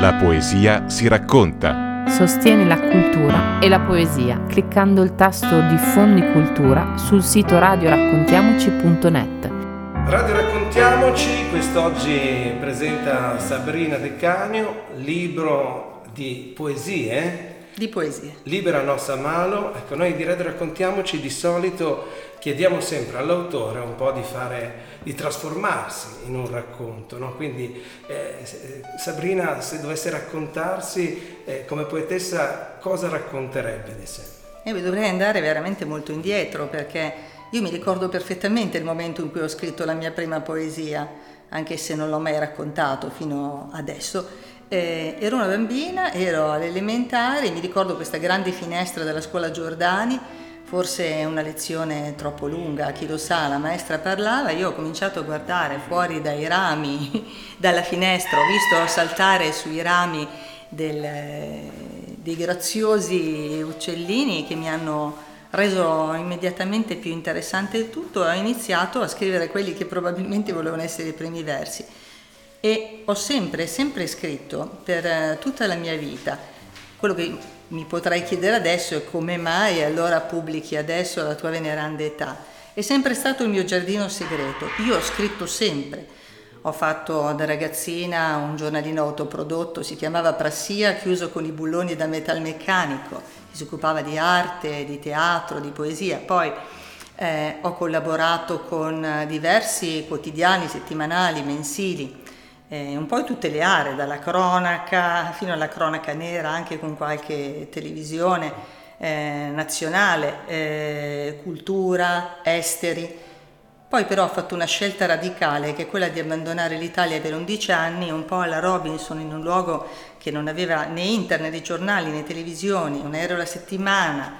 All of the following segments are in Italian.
La poesia si racconta. Sostieni la cultura e la poesia cliccando il tasto Diffondi cultura sul sito radioraccontiamoci.net. Radio Raccontiamoci quest'oggi presenta Sabrina De Canio, libro di poesie. Di poesie. Libera Nossa Malo. Ecco, noi di Radio Raccontiamoci di solito chiediamo sempre all'autore un po' di fare, di trasformarsi in un racconto, no? Quindi eh, Sabrina, se dovesse raccontarsi eh, come poetessa, cosa racconterebbe di sé? Eh, dovrei andare veramente molto indietro perché io mi ricordo perfettamente il momento in cui ho scritto la mia prima poesia, anche se non l'ho mai raccontato fino adesso. Eh, ero una bambina, ero alle elementari, mi ricordo questa grande finestra della scuola Giordani, forse è una lezione troppo lunga, chi lo sa, la maestra parlava, io ho cominciato a guardare fuori dai rami, dalla finestra, ho visto saltare sui rami del, dei graziosi uccellini che mi hanno reso immediatamente più interessante il tutto, ho iniziato a scrivere quelli che probabilmente volevano essere i primi versi e ho sempre, sempre scritto per eh, tutta la mia vita. Quello che mi potrai chiedere adesso è come mai allora pubblichi adesso la tua veneranda età. È sempre stato il mio giardino segreto. Io ho scritto sempre. Ho fatto da ragazzina un giornalino autoprodotto, si chiamava Prassia, chiuso con i bulloni da metalmeccanico, si occupava di arte, di teatro, di poesia. Poi eh, ho collaborato con diversi quotidiani settimanali, mensili, eh, un po' in tutte le aree, dalla cronaca fino alla cronaca nera, anche con qualche televisione eh, nazionale, eh, cultura, esteri. Poi però ho fatto una scelta radicale che è quella di abbandonare l'Italia per 11 anni, un po' alla Robinson in un luogo che non aveva né internet né giornali né televisioni, un aereo alla settimana,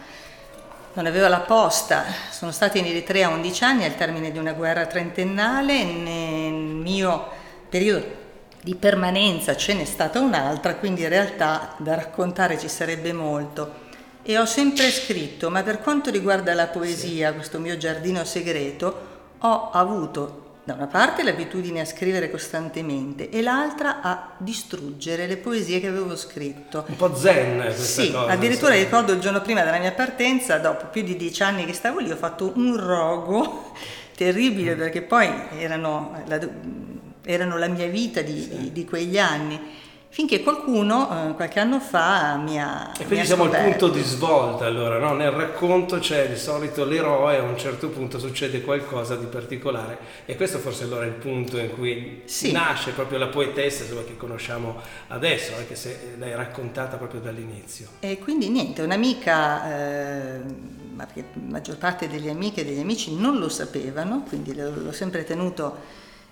non aveva la posta. Sono stata in Eritrea 11 anni al termine di una guerra trentennale, nel mio periodo di permanenza ce n'è stata un'altra, quindi in realtà da raccontare ci sarebbe molto. E ho sempre scritto, ma per quanto riguarda la poesia, questo mio giardino segreto, ho avuto da una parte l'abitudine a scrivere costantemente e l'altra a distruggere le poesie che avevo scritto. Un po' zen questa sì, cosa. addirittura insomma. ricordo il giorno prima della mia partenza, dopo più di dieci anni che stavo lì, ho fatto un rogo terribile perché poi erano erano la mia vita di, sì. di, di quegli anni finché qualcuno eh, qualche anno fa mi ha... E quindi siamo al punto di svolta allora, no? nel racconto c'è di solito l'eroe, a un certo punto succede qualcosa di particolare e questo forse allora è il punto in cui sì. nasce proprio la poetessa insomma, che conosciamo adesso, anche se l'hai raccontata proprio dall'inizio. E quindi niente, un'amica... Eh, ma la maggior parte delle amiche e degli amici non lo sapevano, quindi l'ho sempre tenuto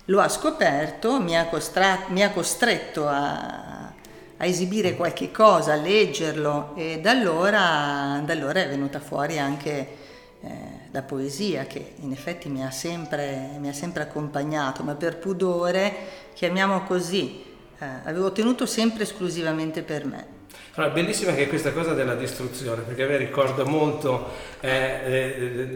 lo ha scoperto, mi ha, costra- mi ha costretto a, a, esibire qualche cosa, a leggerlo e da allora, da allora è venuta fuori anche eh, la poesia che in effetti mi ha, sempre, mi ha sempre accompagnato, ma per pudore, chiamiamo così, eh, avevo tenuto sempre esclusivamente per me. Allora, bellissima che è questa cosa della distruzione, perché a me ricorda molto eh, eh,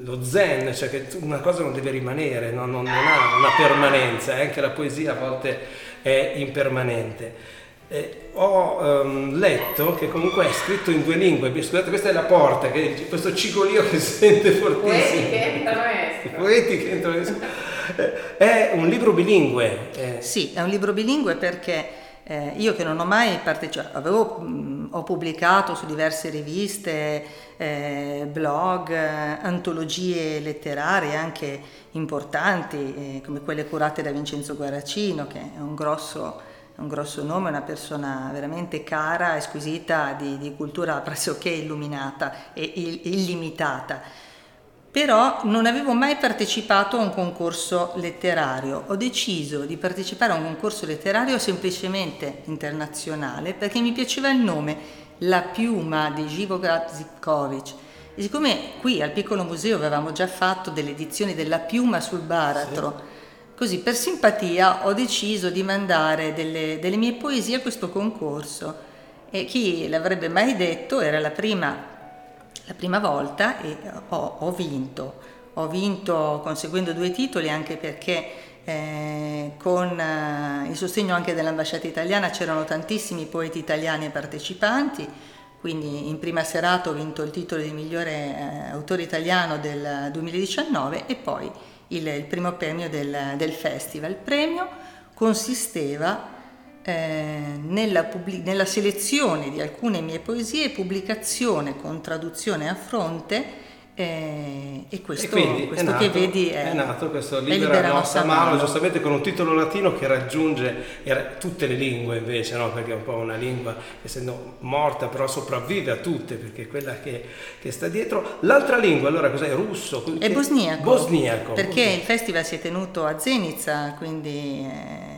lo zen, cioè che una cosa non deve rimanere, no? non, non, ha una permanenza, eh? anche la poesia a volte è impermanente. Eh, ho um, letto che comunque è scritto in due lingue, scusate questa è la porta, che, questo cigolio che si sente fortissimo. Poetiche entrano estro. Poetiche entrano estro. È un libro bilingue. Eh. Sì, è un libro bilingue perché eh, io che non ho mai partecipato, avevo, mh, ho pubblicato su diverse riviste, eh, blog, antologie letterarie anche importanti, eh, come quelle curate da Vincenzo Guaracino, che è un grosso, un grosso nome, una persona veramente cara squisita di, di cultura pressoché illuminata e illimitata però non avevo mai partecipato a un concorso letterario. Ho deciso di partecipare a un concorso letterario semplicemente internazionale perché mi piaceva il nome La piuma di Živograd Zipkovic. E siccome qui al piccolo museo avevamo già fatto delle edizioni della piuma sul baratro, sì. così per simpatia ho deciso di mandare delle, delle mie poesie a questo concorso. E chi l'avrebbe mai detto era la prima la prima volta e ho, ho vinto. Ho vinto conseguendo due titoli anche perché eh, con eh, il sostegno anche dell'ambasciata italiana c'erano tantissimi poeti italiani partecipanti, quindi in prima serata ho vinto il titolo di migliore eh, autore italiano del 2019 e poi il, il primo premio del, del, festival. Il premio consisteva eh, nella, pubblic- nella selezione di alcune mie poesie pubblicazione con traduzione a fronte eh, e questo, e questo nato, che vedi è, è nato questo libera, libera nostra mano, giustamente con un titolo latino che raggiunge tutte le lingue invece, no? perché è un po' una lingua essendo morta però sopravvive a tutte perché è quella che, che sta dietro. L'altra lingua allora cos'è? Russo? È bosniaco. Bosniaco. Perché bosniaco. il festival si è tenuto a Zenica, quindi eh,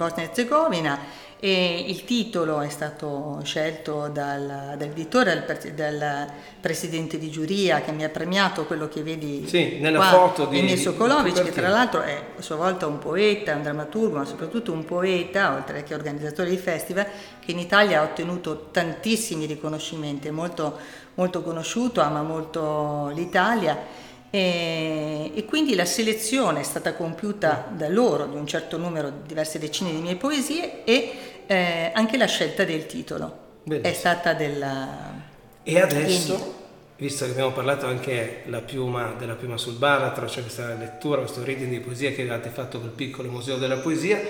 Bosnia e Herzegovina e il titolo è stato scelto dal, dall'editore, dal, dal, presidente di giuria che mi ha premiato quello che vedi sì, nella qua, foto di Emil Sokolovic, che tra l'altro è a sua volta un poeta, un drammaturgo, ma soprattutto un poeta, oltre che organizzatore di festival, che in Italia ha ottenuto tantissimi riconoscimenti, è molto, molto conosciuto, ama molto l'Italia. E, e, quindi la selezione è stata compiuta da loro di un certo numero, diverse decine di mie poesie e eh, anche la scelta del titolo Bellissimo. è stata della... E adesso, visto che abbiamo parlato anche piuma, della piuma sul baratro, cioè questa lettura, questo reading di poesia che avete fatto col piccolo museo della poesia,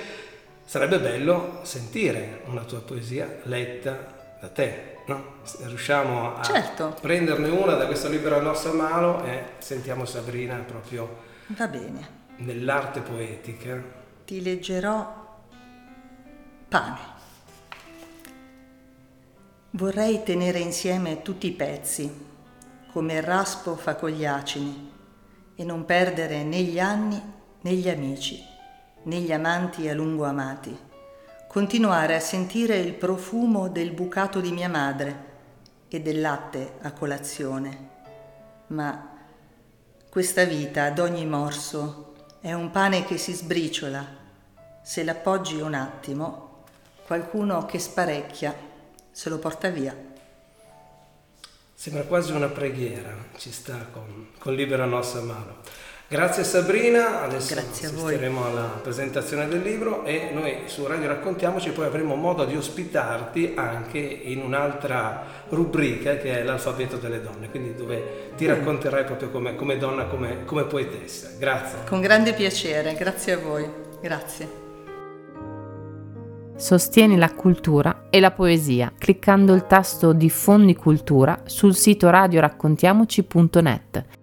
sarebbe bello sentire una tua poesia letta da te, no? Riusciamo a certo. prenderne una da questo libro a nostra mano e sentiamo Sabrina proprio Va bene. nell'arte poetica. Ti leggerò pane. Vorrei tenere insieme tutti i pezzi, come il raspo fa con gli acini, e non perdere né gli anni né gli amici, né gli amanti a lungo amati. Continuare a sentire il profumo del bucato di mia madre e del latte a colazione. Ma questa vita ad ogni morso è un pane che si sbriciola. Se l'appoggi un attimo, qualcuno che sparecchia se lo porta via. Sembra quasi una preghiera, ci sta con, con Libera Nostra Mano. Grazie Sabrina, adesso Grazie assisteremo alla presentazione del libro e noi su Radio Raccontiamoci poi avremo modo di ospitarti anche in un'altra rubrica che è l'alfabeto delle donne, quindi dove ti racconterai proprio come, come donna, come, come poetessa. Grazie. Con grande piacere, grazie a voi. Grazie. Sostieni la cultura e la poesia cliccando il tasto Diffondi cultura sul sito radioraccontiamoci.net